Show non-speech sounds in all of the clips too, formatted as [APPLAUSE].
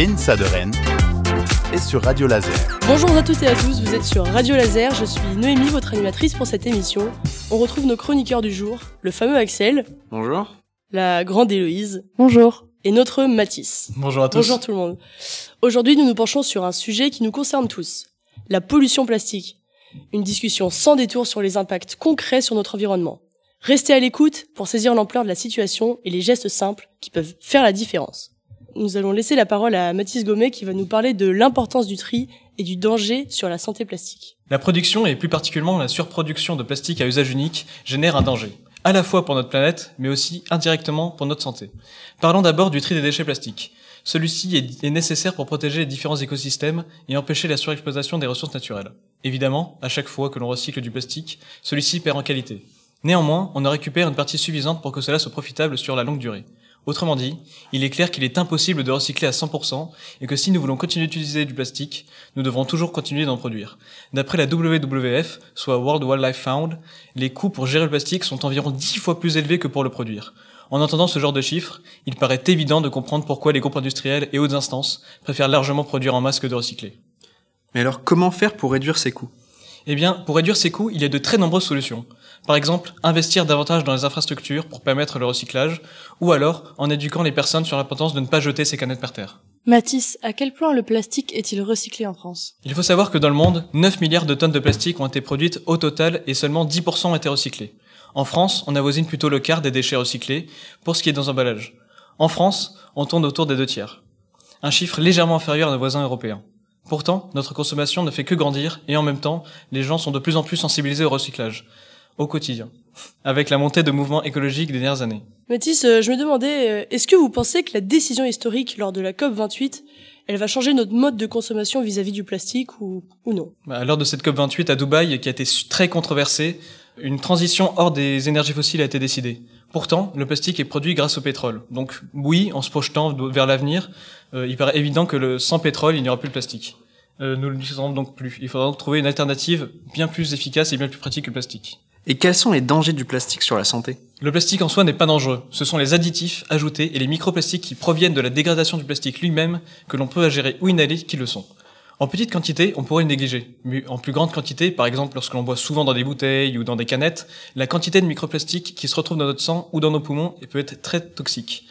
l'ENSA de Rennes et sur Radio Laser. Bonjour à toutes et à tous, vous êtes sur Radio Laser, je suis Noémie, votre animatrice pour cette émission. On retrouve nos chroniqueurs du jour, le fameux Axel. Bonjour. La grande Héloïse. Bonjour. Et notre Mathis. Bonjour à tous. Bonjour tout le monde. Aujourd'hui, nous nous penchons sur un sujet qui nous concerne tous, la pollution plastique. Une discussion sans détour sur les impacts concrets sur notre environnement. Restez à l'écoute pour saisir l'ampleur de la situation et les gestes simples qui peuvent faire la différence. Nous allons laisser la parole à Mathis Gomet qui va nous parler de l'importance du tri et du danger sur la santé plastique. La production et plus particulièrement la surproduction de plastique à usage unique génère un danger, à la fois pour notre planète, mais aussi indirectement pour notre santé. Parlons d'abord du tri des déchets plastiques. Celui-ci est, nécessaire pour protéger les différents écosystèmes et empêcher la surexploitation des ressources naturelles. Évidemment, à chaque fois que l'on recycle du plastique, celui-ci perd en qualité. Néanmoins, on en récupère une partie suffisante pour que cela soit profitable sur la longue durée. Autrement dit, il est clair qu'il est impossible de recycler à 100% et que si nous voulons continuer d'utiliser du plastique, nous devrons toujours continuer d'en produire. D'après la WWF, soit World Wildlife Fund, les coûts pour gérer le plastique sont environ 10 fois plus élevés que pour le produire. En entendant ce genre de chiffres, il paraît évident de comprendre pourquoi les groupes industriels et autres instances préfèrent largement produire en masse que de recycler. Mais alors comment faire pour réduire ces coûts? Eh bien, pour réduire ces coûts, il y a de très nombreuses solutions. Par exemple, investir davantage dans les infrastructures pour permettre le recyclage, ou alors en éduquant les personnes sur l'importance de ne pas jeter ces canettes par terre. Mathis, à quel point le plastique est-il recyclé en France? Il faut savoir que dans le monde, 9 milliards de tonnes de plastique ont été produites au total et seulement 10% ont été recyclés. En France, on avoisine plutôt le quart des déchets recyclés pour ce qui est des emballages. En France, on tourne autour des deux tiers. Un chiffre légèrement inférieur à nos voisins européens. Pourtant, notre consommation ne fait que grandir et en même temps, les gens sont de plus en plus sensibilisés au recyclage au quotidien, avec la montée de mouvements écologiques des dernières années. Mathis, euh, je me demandais, euh, est-ce que vous pensez que la décision historique lors de la COP28, elle va changer notre mode de consommation vis-à-vis du plastique ou, ou non? Bah, Lors de cette COP28 à Dubaï, qui a été très controversée, une transition hors des énergies fossiles a été décidée. Pourtant, le plastique est produit grâce au pétrole. Donc oui, en se projetant vers l'avenir, euh, il paraît évident que le, sans pétrole, il n'y aura plus de plastique. Euh, nous ne l'utiliserons donc plus. Il faudra donc trouver une alternative bien plus efficace et bien plus pratique que le plastique. Et quels sont les dangers du plastique sur la santé? Le plastique en soi n'est pas dangereux. Ce sont les additifs ajoutés et les microplastiques qui proviennent de la dégradation du plastique lui-même que l'on peut ingérer ou inhaler qui le sont. En petite quantité, on pourrait le négliger. Mais en plus grande quantité, par exemple lorsque l'on boit souvent dans des bouteilles ou dans des canettes, la quantité de microplastiques qui se retrouvent dans notre sang ou dans nos poumons peut être très toxique.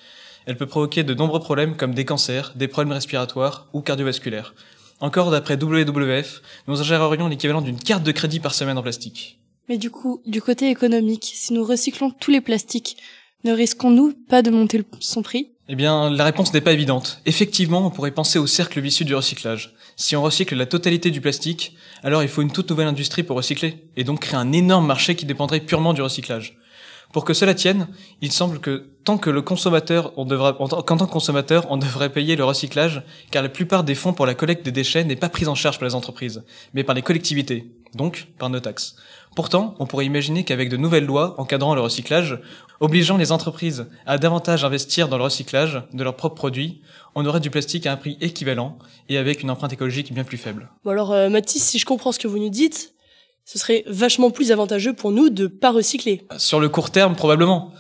Elle peut provoquer de nombreux problèmes comme des cancers, des problèmes respiratoires ou cardiovasculaires. Encore d'après WWF, nous ingérerions l'équivalent d'une carte de crédit par semaine en plastique. Mais du coup, du côté économique, si nous recyclons tous les plastiques, ne risquons-nous pas de monter son prix? Eh bien, la réponse n'est pas évidente. Effectivement, on pourrait penser au cercle vicieux du recyclage. Si on recycle la totalité du plastique, alors il faut une toute nouvelle industrie pour recycler, et donc créer un énorme marché qui dépendrait purement du recyclage. Pour que cela tienne, il semble que tant que le consommateur, on qu'en tant que consommateur, on devrait payer le recyclage, car la plupart des fonds pour la collecte des déchets n'est pas prise en charge par les entreprises, mais par les collectivités, donc par nos taxes. Pourtant, on pourrait imaginer qu'avec de nouvelles lois encadrant le recyclage, obligeant les entreprises à davantage investir dans le recyclage de leurs propres produits, on aurait du plastique à un prix équivalent et avec une empreinte écologique bien plus faible. Bon alors euh, Mathis, si je comprends ce que vous nous dites, ce serait vachement plus avantageux pour nous de pas recycler. Sur le court terme, probablement.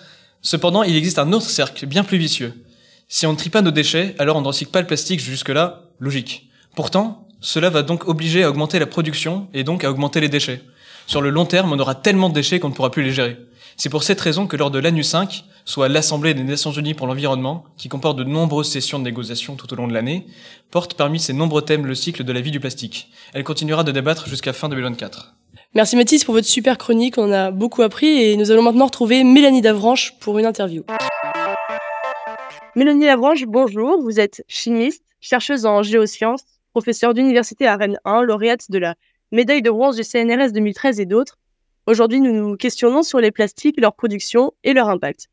Cependant, il existe un autre cercle bien plus vicieux. Si on ne trie pas nos déchets, alors on ne recycle pas le plastique jusque-là, logique. Pourtant, cela va donc obliger à augmenter la production et donc à augmenter les déchets. Sur le long terme, on aura tellement de déchets qu'on ne pourra plus les gérer. C'est pour cette raison que lors de l'ANU 5, soit l'Assemblée des Nations Unies pour l'environnement, qui comporte de nombreuses sessions de négociations tout au long de l'année, porte parmi ses nombreux thèmes le cycle de la vie du plastique. Elle continuera de débattre jusqu'à fin 2024. Merci Mathis pour votre super chronique, on a beaucoup appris et nous allons maintenant retrouver Mélanie Davranche pour une interview. Mélanie Davranche, bonjour, vous êtes chimiste, chercheuse en géosciences, professeure d'université à Rennes 1, lauréate de la médaille de bronze du CNRS 2013 et d'autres. Aujourd'hui, nous nous questionnons sur les plastiques, leur production et leur impact.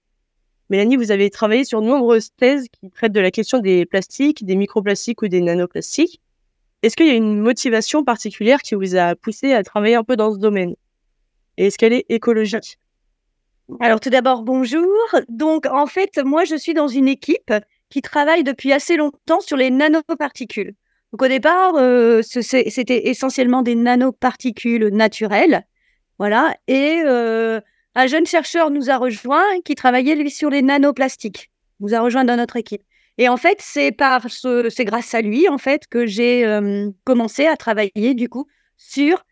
Mélanie, vous avez travaillé sur de nombreuses thèses qui traitent de la question des plastiques, des microplastiques ou des nanoplastiques. Est-ce qu'il y a une motivation particulière qui vous a poussé à travailler un peu dans ce domaine? Et est-ce qu'elle est écologique? Alors tout d'abord, bonjour. Donc en fait, moi je suis dans une équipe qui travaille depuis assez longtemps sur les nanoparticules. Donc au départ, euh, c'était essentiellement des nanoparticules naturelles. Voilà. Et euh, un jeune chercheur nous a rejoint qui travaillait sur les nanoplastiques. Nous a rejoint dans notre équipe. Et en fait, c'est ce, grâce à lui en fait que j'ai euh, commencé à travailler du coup sur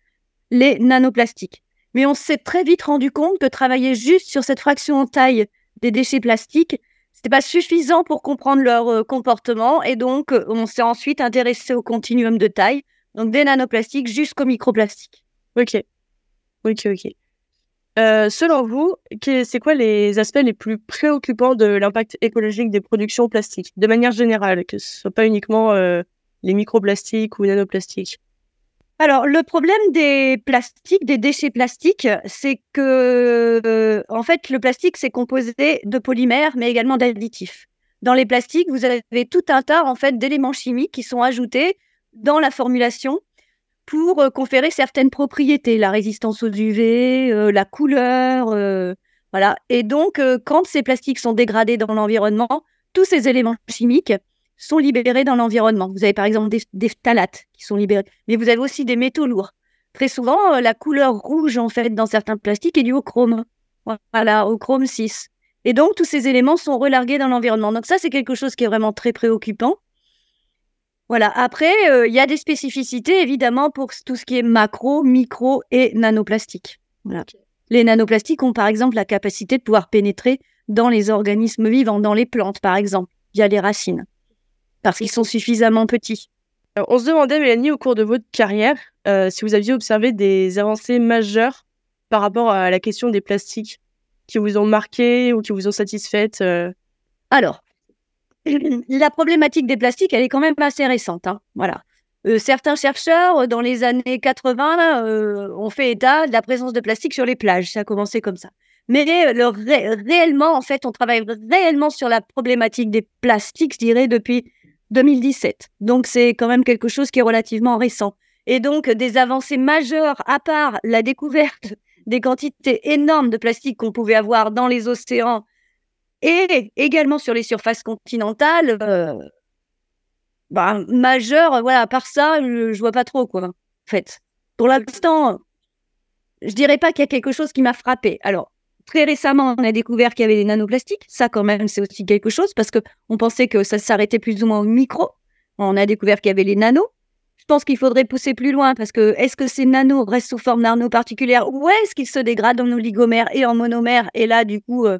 les nanoplastiques. Mais on s'est très vite rendu compte que travailler juste sur cette fraction en taille des déchets plastiques, c'était pas suffisant pour comprendre leur euh, comportement. Et donc, euh, on s'est ensuite intéressé au continuum de taille, donc des nanoplastiques jusqu'aux microplastiques. Ok. Ok, ok. Euh, selon vous, c'est quoi les aspects les plus préoccupants de l'impact écologique des productions plastiques, de manière générale, que ce soit pas uniquement les microplastiques ou nanoplastiques? Alors, le problème des plastiques, des déchets plastiques, c'est que, euh, en fait, le plastique, c'est composé de polymères, mais également d'additifs. Dans les plastiques, vous avez tout un tas, en fait, d'éléments chimiques qui sont ajoutés dans la formulation pour euh, conférer certaines propriétés, la résistance aux UV, euh, la couleur, voilà. Et donc, quand ces plastiques sont dégradés dans l'environnement, tous ces éléments chimiques sont libérés dans l'environnement. Vous avez par exemple des, des phtalates qui sont libérés, mais vous avez aussi des métaux lourds. Très souvent, euh, la couleur rouge, en fait, dans certains plastiques est due au chrome. Voilà, au chrome 6. Et donc, tous ces éléments sont relargués dans l'environnement. Donc ça, c'est quelque chose qui est vraiment très préoccupant. Voilà. Après, euh, il y a des spécificités, évidemment, pour tout ce qui est macro, micro et nanoplastique. Voilà. Les nanoplastiques ont, par exemple, la capacité de pouvoir pénétrer dans les organismes vivants, dans les plantes, par exemple, via les racines, parce qu'ils sont suffisamment petits. Alors, On se demandait, Mélanie, au cours de votre carrière, euh, si vous aviez observé des avancées majeures par rapport à la question des plastiques qui vous ont marqué ou qui vous ont satisfaite. euh? Alors, [CLEARS THROAT] la problématique des plastiques, elle est quand même assez récente. hein. Voilà. Euh, certains chercheurs, dans les années 80, euh, ont fait état de la présence de plastique sur les plages. Ça a commencé comme ça. Mais le ré- réellement, en fait, on travaille réellement sur la problématique des plastiques, je dirais, depuis 2017. Donc, c'est quand même quelque chose qui est relativement récent. Et donc, des avancées majeures, à part la découverte [LAUGHS] des quantités énormes de plastique qu'on pouvait avoir dans les océans et également sur les surfaces continentales, euh, bah, majeures, voilà, à part ça, je, je vois pas trop, quoi, en fait. Pour l'instant, je dirais pas qu'il y a quelque chose qui m'a frappé. Alors, très récemment, on a découvert qu'il y avait des nanoplastiques. Ça, quand même, c'est aussi quelque chose parce que on pensait que ça s'arrêtait plus ou moins au micro. On a découvert qu'il y avait les nanos. Je pense qu'il faudrait pousser plus loin parce que est-ce que ces nanos restent sous forme nanoparticulaire ou est-ce qu'ils se dégradent en oligomères et en monomères? Et là, du coup, euh,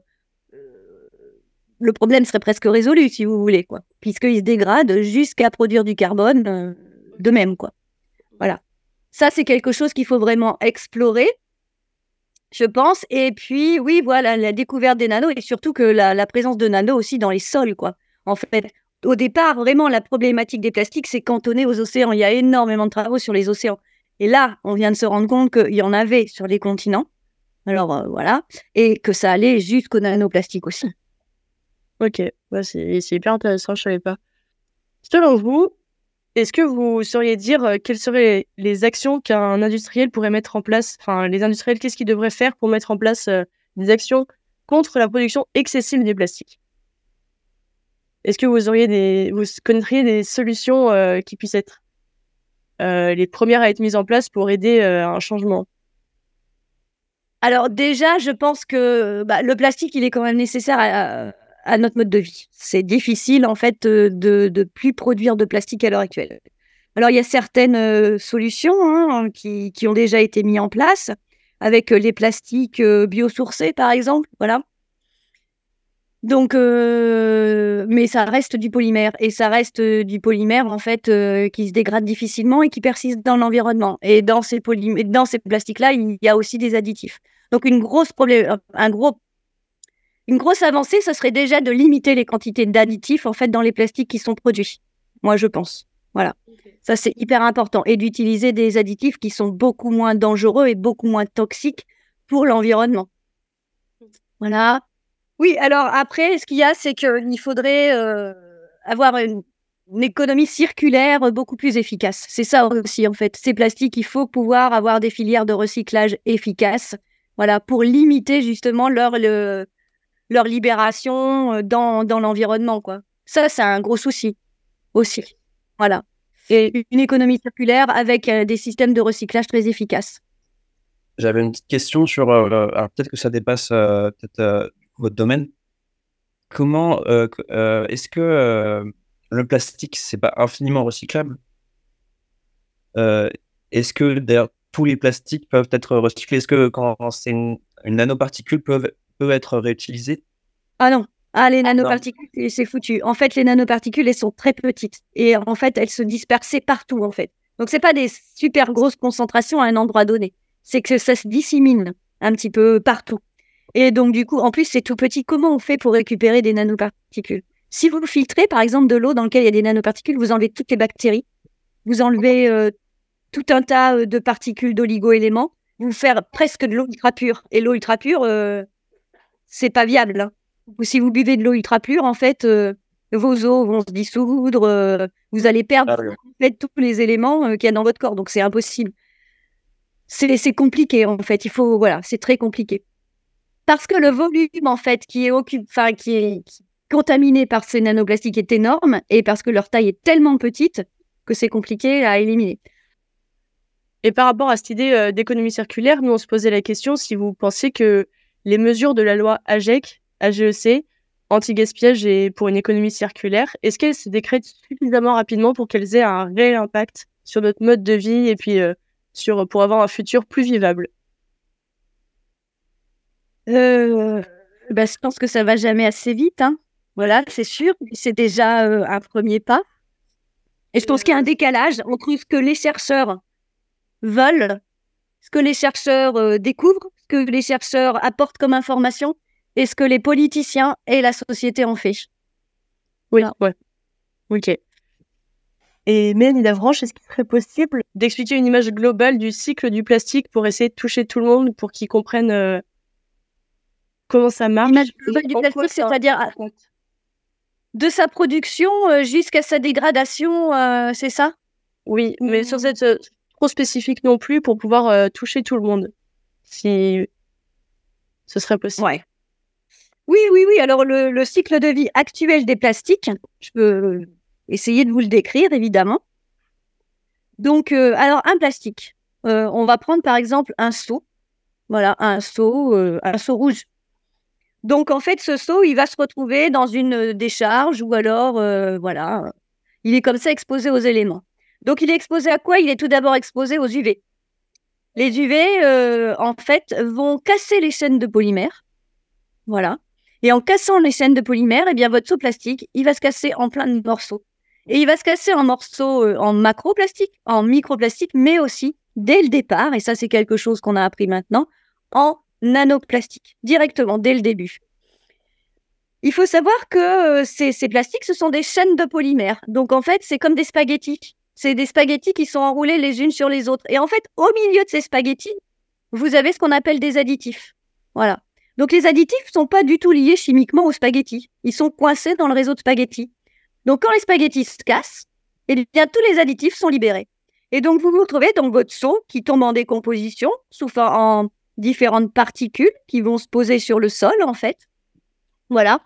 le problème serait presque résolu, si vous voulez, quoi, puisqu'ils se dégradent jusqu'à produire du carbone euh, de même, quoi. Voilà. Ça, c'est quelque chose qu'il faut vraiment explorer, je pense. Et puis, oui, voilà, la découverte des nanos et surtout que la, présence de nanos aussi dans les sols, quoi. En fait, au départ, vraiment, la problématique des plastiques, c'est cantonné aux océans. Il y a énormément de travaux sur les océans. Et là, on vient de se rendre compte qu'il y en avait sur les continents. Alors, euh, voilà. Et que ça allait jusqu'aux nanoplastiques aussi. Ok, ouais, c'est hyper intéressant, je savais pas. Selon vous, est-ce que vous sauriez dire euh, quelles seraient les actions qu'un industriel pourrait mettre en place, enfin les industriels, qu'est-ce qu'ils devraient faire pour mettre en place euh, des actions contre la production excessive des plastiques Est-ce que vous auriez des, vous connaîtriez des solutions euh, qui puissent être les premières à être mises en place pour aider à un changement? Alors déjà, je pense que bah, le plastique, il est quand même nécessaire à, à notre mode de vie. C'est difficile en fait euh, de de plus produire de plastique à l'heure actuelle. Alors il y a certaines euh, solutions hein, qui, qui ont déjà été mises en place avec euh, les plastiques biosourcés par exemple, voilà. Donc, mais ça reste du polymère et ça reste du polymère en fait qui se dégrade difficilement et qui persiste dans l'environnement. Et dans ces ces plastiques-là, il y a aussi des additifs. Donc une grosse problème, un gros, une grosse avancée, ça serait déjà de limiter les quantités d'additifs en fait dans les plastiques qui sont produits. Moi, je pense. Voilà, ça c'est hyper important et d'utiliser des additifs qui sont beaucoup moins dangereux et beaucoup moins toxiques pour l'environnement. Voilà. Oui, alors après, ce qu'il y a, c'est qu'il faudrait euh, avoir une, une économie circulaire beaucoup plus efficace. C'est ça aussi, en fait. Ces plastiques, il faut pouvoir avoir des filières de recyclage efficaces, voilà, pour limiter justement leur, le, leur libération euh, dans, dans l'environnement, quoi. Ça, c'est un gros souci aussi. Voilà. Et une économie circulaire avec euh, des systèmes de recyclage très efficaces. J'avais une petite question sur. euh, alors peut-être que ça dépasse euh, peut-être votre domaine. comment est-ce que le plastique c'est pas infiniment recyclable? Est-ce que d'ailleurs tous les plastiques peuvent être recyclés? Est-ce que quand c'est une, une nanoparticule peuvent peut être réutilisée Ah non. Ah, les nanoparticules, c'est- c'est foutu. En fait, les nanoparticules, elles sont très petites. Et en fait, elles se dispersent partout, en fait. Donc, c'est pas des super grosses concentrations à un endroit donné. C'est que ça se dissémine un petit peu partout. Et donc, du coup, en plus, c'est tout petit. Comment on fait pour récupérer des nanoparticules? Si vous filtrez, par exemple, de l'eau dans laquelle il y a des nanoparticules, vous enlevez toutes les bactéries. Vous enlevez euh, tout un tas euh, de particules d'oligo-éléments. Vous faire presque de l'eau ultra pure. Et l'eau ultra pure, euh, c'est pas viable. hein. Ou si vous buvez de l'eau ultra pure, en fait, euh, vos os vont se dissoudre, euh, vous allez perdre Ah oui. en fait, tous les éléments euh, qu'il y a dans votre corps. Donc, c'est impossible. C'est c'est compliqué, en fait. Il faut, voilà, c'est très compliqué. Parce que le volume, en fait, qui est, occup- enfin, qui est qui est contaminé par ces nanoplastiques est énorme et parce que leur taille est tellement petite que c'est compliqué à éliminer. Et par rapport à cette idée euh, d'économie circulaire, nous on se posait la question si vous pensez que les mesures de la loi AGEC, AGEC, anti-gaspillage et pour une économie circulaire, est-ce qu'elles se décrètent suffisamment rapidement pour qu'elles aient un réel impact sur notre mode de vie et puis euh, sur pour avoir un futur plus vivable? Euh, bah, je pense que ça va jamais assez vite, hein. Voilà, c'est sûr. C'est déjà euh, un premier pas. Et je pense qu'il y a un décalage entre ce que les chercheurs veulent, ce que les chercheurs euh, découvrent, que les chercheurs apportent comme information, et ce que les politiciens et la société en fait. Oui, ouais. Ok. Et Mélanie Davranche, est-ce qu'il serait possible d'expliquer une image globale du cycle du plastique pour essayer de toucher tout le monde, pour qu'ils comprennent euh, comment ça marche L'image globale du plastique, c'est-à-dire à- de sa production euh, jusqu'à sa dégradation, euh, c'est ça? Oui, mais sans être euh, trop spécifique non plus pour pouvoir toucher tout le monde. Ce serait possible. Oui, oui, oui. Alors, le, le cycle de vie actuel des plastiques, je peux essayer de vous le décrire, évidemment. Donc, euh, alors, un plastique. Euh, on va prendre, par exemple, un seau. Voilà, un seau, euh, un seau rouge. Donc, en fait, ce seau, il va se retrouver dans une décharge ou alors, voilà, il est comme ça exposé aux éléments. Donc, il est exposé à quoi? Il est tout d'abord exposé aux UV. Les UV, euh, en fait, vont casser les chaînes de polymères. Voilà. Et en cassant les chaînes de polymères, eh bien, votre seau plastique, il va se casser en plein de morceaux. Et il va se casser en morceaux euh, en macroplastique, en microplastique, mais aussi, dès le départ, et ça, c'est quelque chose qu'on a appris maintenant, en nanoplastique, directement, dès le début. Il faut savoir que euh, ces, plastiques, ce sont des chaînes de polymères. Donc, en fait, c'est comme des spaghettis. C'est des spaghettis qui sont enroulés les unes sur les autres. Et en fait, au milieu de ces spaghettis, vous avez ce qu'on appelle des additifs. Voilà. Donc, les additifs ne sont pas du tout liés chimiquement aux spaghettis. Ils sont coincés dans le réseau de spaghettis. Donc, quand les spaghettis se cassent, eh bien, tous les additifs sont libérés. Et donc, vous vous retrouvez dans votre seau qui tombe en décomposition, sous en différentes particules qui vont se poser sur le sol, en fait. Voilà.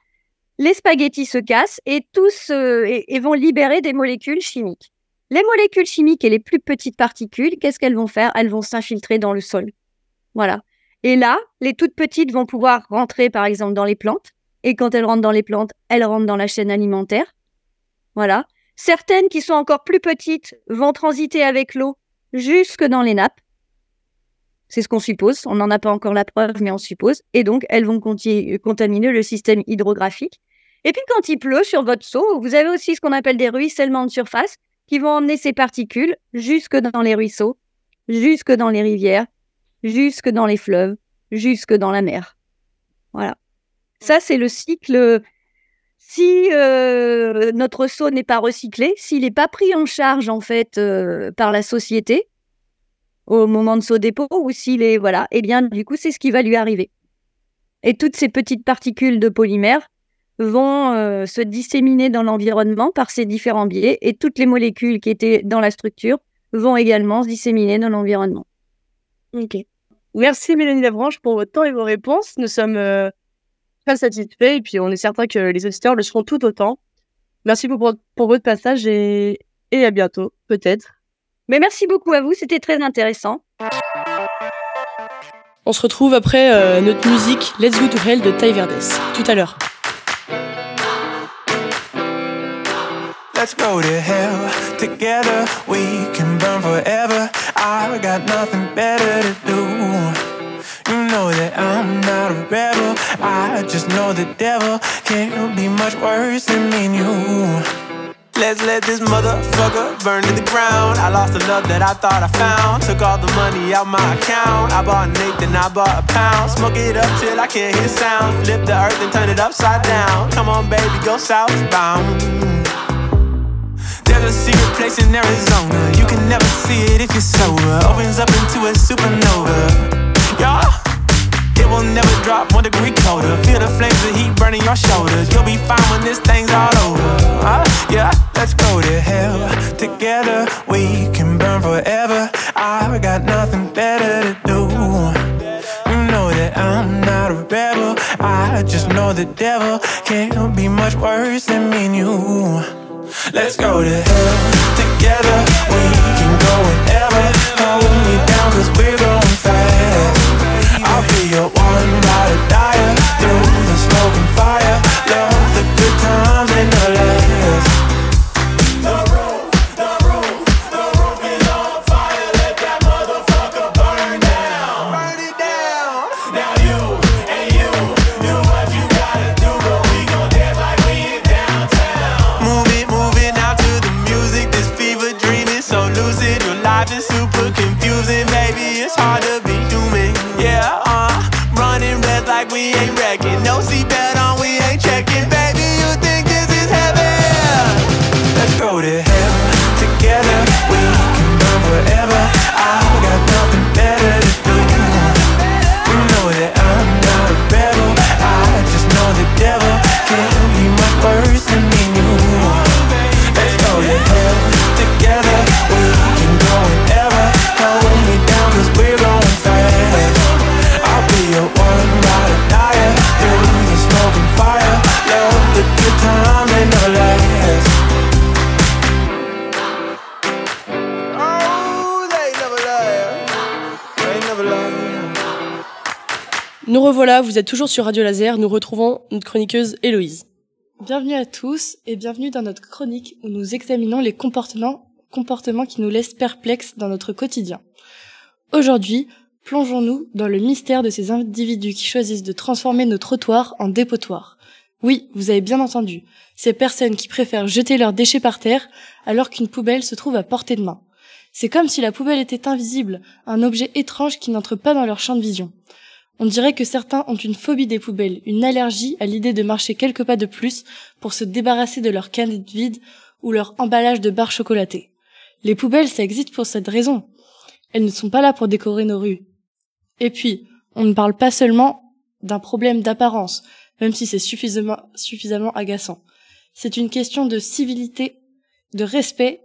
Les spaghettis se cassent et tous euh, et vont libérer des molécules chimiques. Les molécules chimiques et les plus petites particules, qu'est-ce qu'elles vont faire? Elles vont s'infiltrer dans le sol. Voilà. Et là, les toutes petites vont pouvoir rentrer, par exemple, dans les plantes. Et quand elles rentrent dans les plantes, elles rentrent dans la chaîne alimentaire. Voilà. Certaines qui sont encore plus petites vont transiter avec l'eau jusque dans les nappes. C'est ce qu'on suppose. On n'en a pas encore la preuve, mais on suppose. Et donc, elles vont contaminer le système hydrographique. Et puis, quand il pleut sur votre seau, vous avez aussi ce qu'on appelle des ruissellements de surface qui vont emmener ces particules jusque dans les ruisseaux, jusque dans les rivières, jusque dans les fleuves, jusque dans la mer. Voilà. Ça, c'est le cycle. Si euh, notre seau n'est pas recyclé, s'il n'est pas pris en charge en fait euh, par la société au moment de son dépôt, ou s'il est voilà, eh bien du coup c'est ce qui va lui arriver. Et toutes ces petites particules de polymère vont euh, se disséminer dans l'environnement par ces différents biais, et toutes les molécules qui étaient dans la structure vont également se disséminer dans l'environnement. Ok. Merci Mélanie Lavranche pour votre temps et vos réponses. Nous sommes euh, très satisfaits et puis on est certain que les auditeurs le seront tout autant. Merci pour, pour votre passage et, et à bientôt, peut-être. Mais merci beaucoup à vous, c'était très intéressant. On se retrouve après euh, notre musique Let's Go to Hell de Ty Verdes. Tout à l'heure. Let's go to hell. Together we can burn forever. I got nothing better to do. You know that I'm not a rebel. I just know the devil can't be much worse than me and you. Let's let this motherfucker burn to the ground. I lost the love that I thought I found. Took all the money out my account. I bought an eighth and I bought a pound. Smoke it up till I can't hear sound. Flip the earth and turn it upside down. Come on, baby, go southbound. There's a secret place in Arizona. You can never see it if you're sober. Opens up into a supernova. Yeah. It will never drop one degree colder. Feel the flames of heat burning your shoulders. You'll be fine when this thing's all over. Uh, yeah, let's go to hell. Together we can burn forever. I've got nothing better to do. You know that I'm not a rebel. I just know the devil can't be much worse than me and you. Let's go to hell together. We can go whenever. Hold me down, cause we're going fast. I'll be your one ride or die Nous revoilà, vous êtes toujours sur Radio Laser, nous retrouvons notre chroniqueuse Héloïse. Bienvenue à tous et bienvenue dans notre chronique où nous examinons les comportements, comportements qui nous laissent perplexes dans notre quotidien. Aujourd'hui, plongeons-nous dans le mystère de ces individus qui choisissent de transformer nos trottoirs en dépotoirs. Oui, vous avez bien entendu, ces personnes qui préfèrent jeter leurs déchets par terre alors qu'une poubelle se trouve à portée de main. C'est comme si la poubelle était invisible, un objet étrange qui n'entre pas dans leur champ de vision. On dirait que certains ont une phobie des poubelles, une allergie à l'idée de marcher quelques pas de plus pour se débarrasser de leur canette vide ou leur emballage de barres chocolatées. Les poubelles, ça existe pour cette raison. Elles ne sont pas là pour décorer nos rues. Et puis, on ne parle pas seulement d'un problème d'apparence, même si c'est suffisamment, suffisamment agaçant. C'est une question de civilité, de respect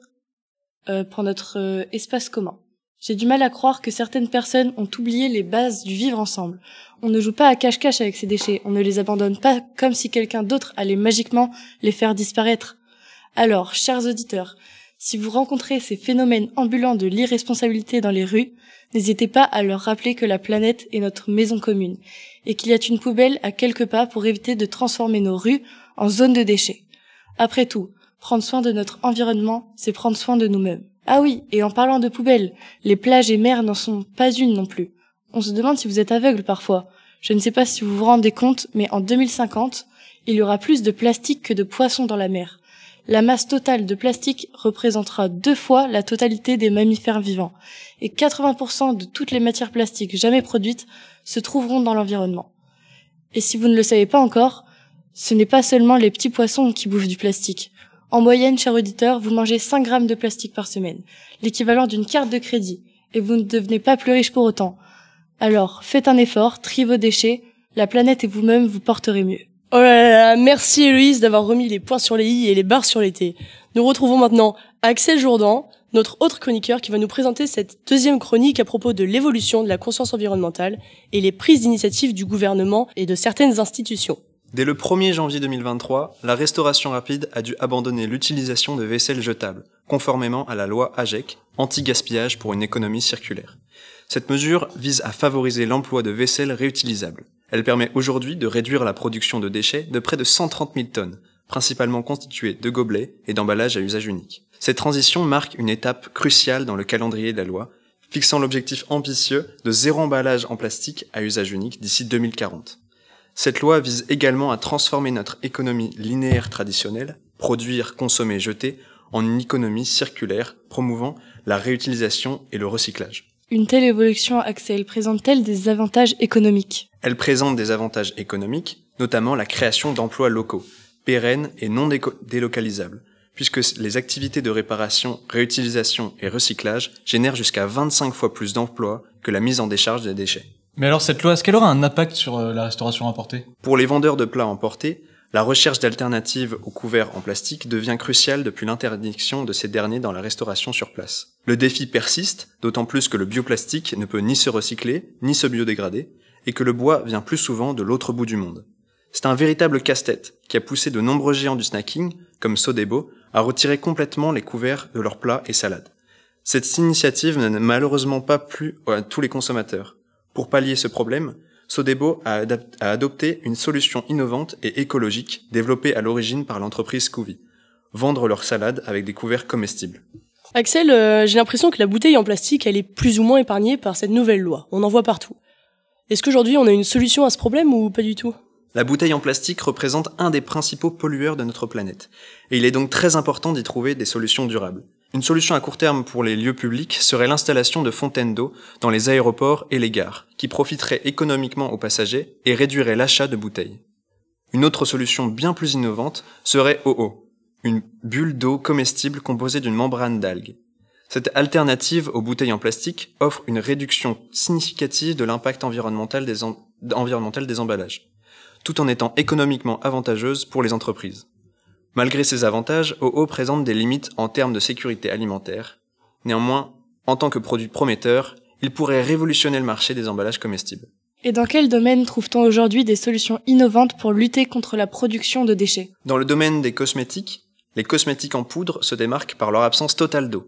euh, pour notre euh, espace commun. J'ai du mal à croire que certaines personnes ont oublié les bases du vivre ensemble. On ne joue pas à cache-cache avec ces déchets, on ne les abandonne pas comme si quelqu'un d'autre allait magiquement les faire disparaître. Alors, chers auditeurs, si vous rencontrez ces phénomènes ambulants de l'irresponsabilité dans les rues, n'hésitez pas à leur rappeler que la planète est notre maison commune et qu'il y a une poubelle à quelques pas pour éviter de transformer nos rues en zone de déchets. Après tout, prendre soin de notre environnement, c'est prendre soin de nous-mêmes. Ah oui, et en parlant de poubelles, les plages et mers n'en sont pas une non plus. On se demande si vous êtes aveugle parfois. Je ne sais pas si vous vous rendez compte, mais en 2050, il y aura plus de plastique que de poissons dans la mer. La masse totale de plastique représentera deux fois la totalité des mammifères vivants, et 80% de toutes les matières plastiques jamais produites se trouveront dans l'environnement. Et si vous ne le savez pas encore, ce n'est pas seulement les petits poissons qui bouffent du plastique. En moyenne, cher auditeur, vous mangez 5 grammes de plastique par semaine, l'équivalent d'une carte de crédit, et vous ne devenez pas plus riche pour autant. Alors, faites un effort, triez vos déchets, la planète et vous-même vous porterez mieux. Oh là là merci Héloïse d'avoir remis les points sur les i et les barres sur les t. Nous retrouvons maintenant Axel Jourdan, notre autre chroniqueur qui va nous présenter cette deuxième chronique à propos de l'évolution de la conscience environnementale et les prises d'initiative du gouvernement et de certaines institutions. Dès le 1er janvier 2023, la restauration rapide a dû abandonner l'utilisation de vaisselle jetable, conformément à la loi AGEC, anti-gaspillage pour une économie circulaire. Cette mesure vise à favoriser l'emploi de vaisselle réutilisable. Elle permet aujourd'hui de réduire la production de déchets de près de 130 000 tonnes, principalement constituée de gobelets et d'emballages à usage unique. Cette transition marque une étape cruciale dans le calendrier de la loi, fixant l'objectif ambitieux de zéro emballage en plastique à usage unique d'ici 2040. Cette loi vise également à transformer notre économie linéaire traditionnelle, produire, consommer, jeter, en une économie circulaire promouvant la réutilisation et le recyclage. Une telle évolution, Axel, présente-t-elle des avantages économiques? Elle présente des avantages économiques, notamment la création d'emplois locaux, pérennes et non délocalisables, puisque les activités de réparation, réutilisation et recyclage génèrent jusqu'à 25 fois plus d'emplois que la mise en décharge des déchets. Mais alors cette loi, est-ce qu'elle aura un impact sur euh, la restauration importée? Pour les vendeurs de plats emportés, la recherche d'alternatives aux couverts en plastique devient cruciale depuis l'interdiction de ces derniers dans la restauration sur place. Le défi persiste, d'autant plus que le bioplastique ne peut ni se recycler, ni se biodégrader, et que le bois vient plus souvent de l'autre bout du monde. C'est un véritable casse-tête qui a poussé de nombreux géants du snacking, comme Sodebo, à retirer complètement les couverts de leurs plats et salades. Cette initiative n'a malheureusement pas plu à tous les consommateurs. Pour pallier ce problème, Sodebo a, adopté une solution innovante et écologique développée à l'origine par l'entreprise Scooby. Vendre leurs salades avec des couverts comestibles. Axel, euh, j'ai l'impression que la bouteille en plastique, elle est plus ou moins épargnée par cette nouvelle loi. On en voit partout. Est-ce qu'aujourd'hui on a une solution à ce problème ou pas du tout? La bouteille en plastique représente un des principaux pollueurs de notre planète, et il est donc très important d'y trouver des solutions durables. Une solution à court terme pour les lieux publics serait l'installation de fontaines d'eau dans les aéroports et les gares, qui profiterait économiquement aux passagers et réduirait l'achat de bouteilles. Une autre solution bien plus innovante serait OO, une bulle d'eau comestible composée d'une membrane d'algues. Cette alternative aux bouteilles en plastique offre une réduction significative de l'impact environnemental des, em- environnemental des emballages, tout en étant économiquement avantageuse pour les entreprises. Malgré ces avantages, OO présente des limites en termes de sécurité alimentaire. Néanmoins, en tant que produit prometteur, il pourrait révolutionner le marché des emballages comestibles. Et dans quel domaine trouve-t-on aujourd'hui des solutions innovantes pour lutter contre la production de déchets? Dans le domaine des cosmétiques, les cosmétiques en poudre se démarquent par leur absence totale d'eau.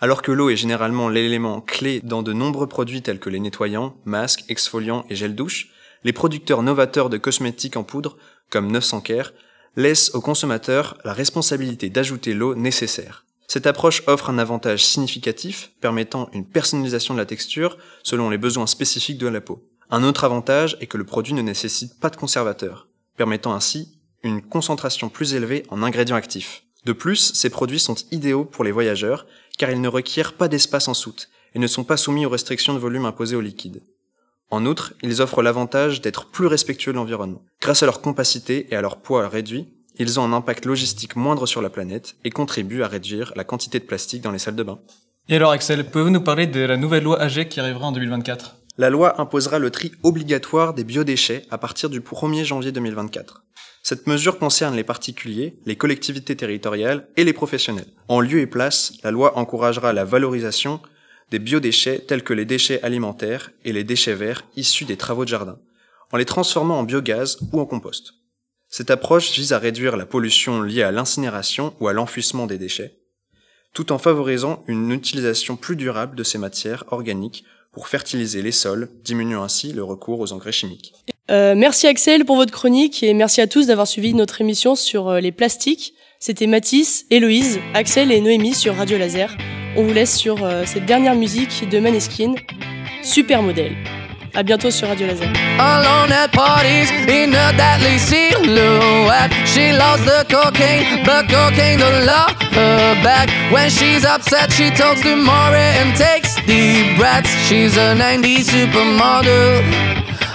Alors que l'eau est généralement l'élément clé dans de nombreux produits tels que les nettoyants, masques, exfoliants et gel douche, les producteurs novateurs de cosmétiques en poudre, comme 900 Care, laissent aux consommateurs la responsabilité d'ajouter l'eau nécessaire. Cette approche offre un avantage significatif, permettant une personnalisation de la texture selon les besoins spécifiques de la peau. Un autre avantage est que le produit ne nécessite pas de conservateur, permettant ainsi une concentration plus élevée en ingrédients actifs. De plus, ces produits sont idéaux pour les voyageurs, car ils ne requièrent pas d'espace en soute et ne sont pas soumis aux restrictions de volume imposées aux liquides. En outre, ils offrent l'avantage d'être plus respectueux de l'environnement. Grâce à leur compacité et à leur poids réduit, ils ont un impact logistique moindre sur la planète et contribuent à réduire la quantité de plastique dans les salles de bain. Et alors Axel, pouvez-vous nous parler de la nouvelle loi AGEC qui arrivera en 2024 La loi imposera le tri obligatoire des biodéchets à partir du 1er janvier 2024. Cette mesure concerne les particuliers, les collectivités territoriales et les professionnels. En lieu et place, la loi encouragera la valorisation des biodéchets tels que les déchets alimentaires et les déchets verts issus des travaux de jardin, en les transformant en biogaz ou en compost. Cette approche vise à réduire la pollution liée à l'incinération ou à l'enfouissement des déchets, tout en favorisant une utilisation plus durable de ces matières organiques pour fertiliser les sols, diminuant ainsi le recours aux engrais chimiques. Euh, Merci Axel pour votre chronique et merci à tous d'avoir suivi notre émission sur euh, les plastiques. C'était Mathis, Héloïse, Axel et Noémie sur Radio Laser. On vous laisse sur euh, cette dernière musique de Maneskin, Super Modèle. À bientôt sur Radio Laser. Alone at parties in a deadly silhouette. She loves the cocaine, but cocaine don't love her back. When she's upset, she talks to Maury and takes deep breaths. She's a 90s supermodel.